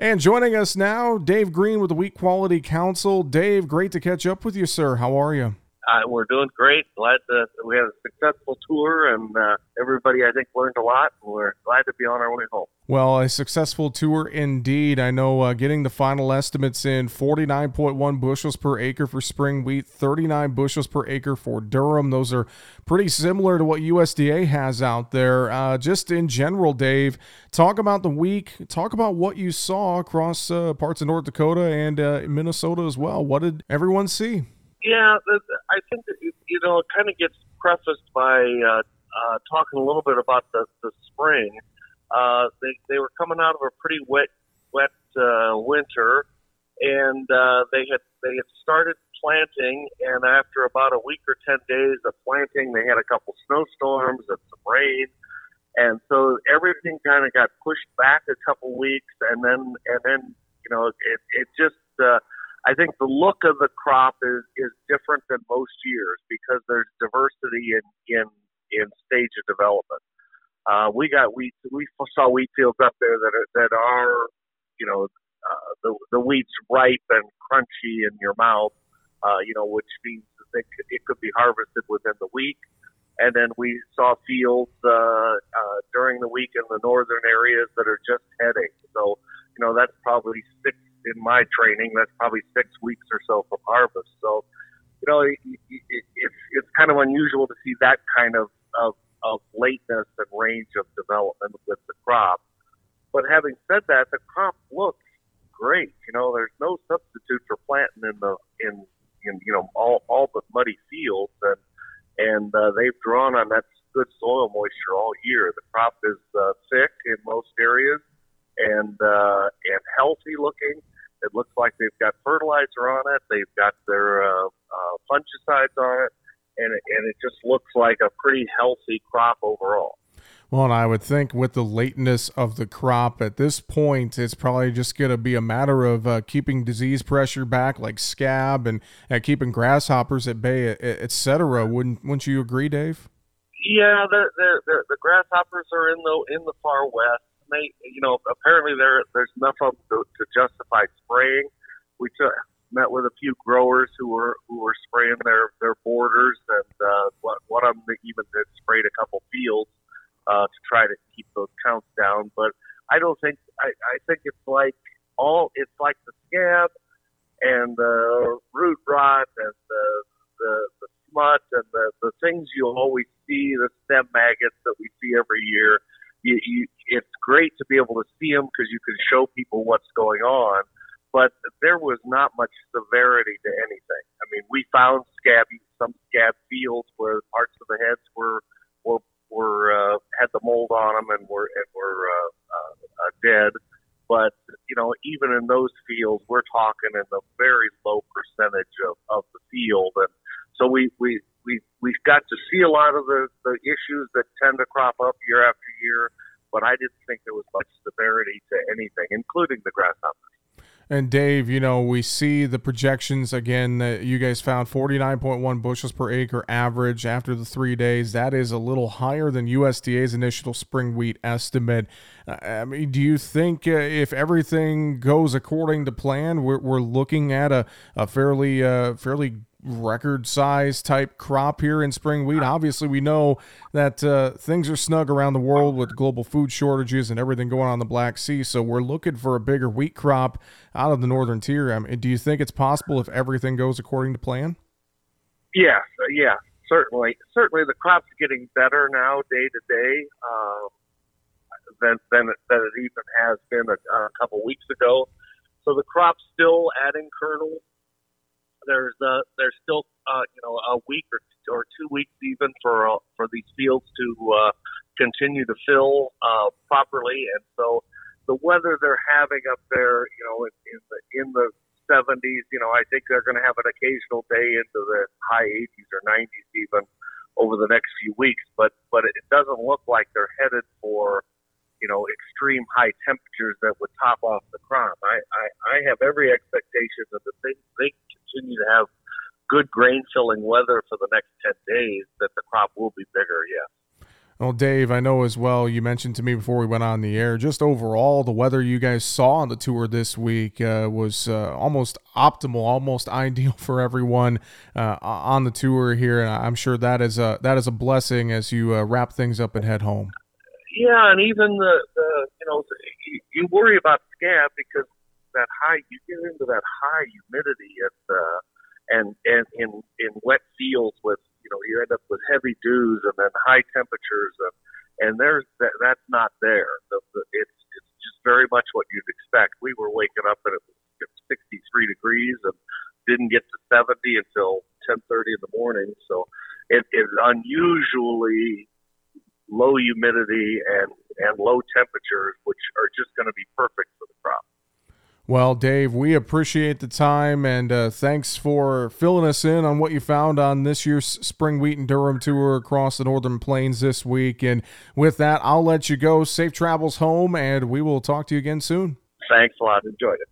And joining us now, Dave Green with the Wheat Quality Council. Dave, great to catch up with you, sir. How are you? Uh, we're doing great. Glad that we had a successful tour, and uh, everybody I think learned a lot. We're glad to be on our way home. Well, a successful tour indeed. I know uh, getting the final estimates in 49.1 bushels per acre for spring wheat, 39 bushels per acre for durum. Those are pretty similar to what USDA has out there. Uh, just in general, Dave, talk about the week. Talk about what you saw across uh, parts of North Dakota and uh, Minnesota as well. What did everyone see? Yeah, I think that, you know it kind of gets prefaced by uh, uh, talking a little bit about the, the spring. Uh, they they were coming out of a pretty wet wet uh, winter, and uh, they had they had started planting, and after about a week or ten days of planting, they had a couple snowstorms and some rain, and so everything kind of got pushed back a couple weeks, and then and then you know it it just uh, I think the look of the crop is is different than most years because there's diversity in in in stage of development. Uh, we got wheat. We saw wheat fields up there that are, that are, you know, uh, the the wheat's ripe and crunchy in your mouth. Uh, you know, which means that it could be harvested within the week. And then we saw fields uh, uh, during the week in the northern areas that are just heading. So, you know, that's probably six in my training, that's probably six weeks or so from harvest. So, you know, it, it, it's it's kind of unusual to see that kind of, of of lateness and range of development with the crop. But having said that, the crop looks great. You know, there's no substitute for planting in the in in you know all all but muddy fields, and and uh, they've drawn on that good soil moisture all year. The crop is uh, thick in most areas and uh, and healthy looking. It looks like they've got fertilizer on it. They've got their uh, uh, fungicides on it, and it, and it just looks like a pretty healthy crop overall. Well, and I would think with the lateness of the crop at this point, it's probably just going to be a matter of uh, keeping disease pressure back, like scab, and, and keeping grasshoppers at bay, et cetera. Wouldn't Wouldn't you agree, Dave? Yeah, the the the grasshoppers are in the in the far west they, you know, apparently there there's enough of them to, to justify spraying. We took, met with a few growers who were who were spraying their their borders, and uh, one of them even did sprayed a couple fields uh, to try to keep those counts down. But I don't think I, I think it's like all it's like the scab and the root rot and the the, the smut and the the things you always see the stem maggots that we see every year you, you, it's great to be able to see them because you can show people what's going on. But there was not much severity to anything. I mean, we found scabby some scab fields where parts of the heads were were were uh, had the mold on them and were and were uh, uh, uh, dead. But you know, even in those fields, we're talking in a very low percentage of, of the field, and so we we we we've got to see a lot of the the issues that tend to crop up year after year, but I didn't think there was much severity to anything, including the grasshoppers. And Dave, you know, we see the projections again that you guys found 49.1 bushels per acre average after the three days. That is a little higher than USDA's initial spring wheat estimate. I mean, do you think uh, if everything goes according to plan, we're, we're looking at a, a fairly uh, fairly record size type crop here in spring wheat. Obviously, we know that uh, things are snug around the world with global food shortages and everything going on in the Black Sea. So we're looking for a bigger wheat crop out of the northern tier. I mean, do you think it's possible if everything goes according to plan? Yeah, yeah, certainly. Certainly, the crop's getting better now, day to day, um, than than than it even has been a, a couple weeks ago. So the crop's still adding kernels there's uh, there's still uh, you know a week or, or two weeks even for uh, for these fields to uh, continue to fill uh, properly, and so the weather they're having up there, you know, in, in the in the 70s, you know, I think they're going to have an occasional day into the high 80s or 90s even over the next few weeks, but but it doesn't look like they're headed for you know, extreme high temperatures that would top off the crop. I, I, I have every expectation that the things they continue to have good grain filling weather for the next 10 days, that the crop will be bigger, yes. Well, Dave, I know as well. You mentioned to me before we went on the air. Just overall, the weather you guys saw on the tour this week uh, was uh, almost optimal, almost ideal for everyone uh, on the tour here, and I'm sure that is a that is a blessing as you uh, wrap things up and head home. Yeah, and even the, the you know you, you worry about scab because that high you get into that high humidity at uh, and and in in wet fields with you know you end up with heavy dews and then high temperatures and and there's that, that's not there. The, the, it's it's just very much what you'd expect. We were waking up and it was 63 degrees and didn't get to 70 until 10:30 in the morning. So it is unusually low humidity and and low temperatures, which are just going to be perfect for the crop. Well, Dave, we appreciate the time and uh, thanks for filling us in on what you found on this year's Spring Wheat and Durum Tour across the Northern Plains this week. And with that, I'll let you go. Safe travels home, and we will talk to you again soon. Thanks a lot. Enjoyed it.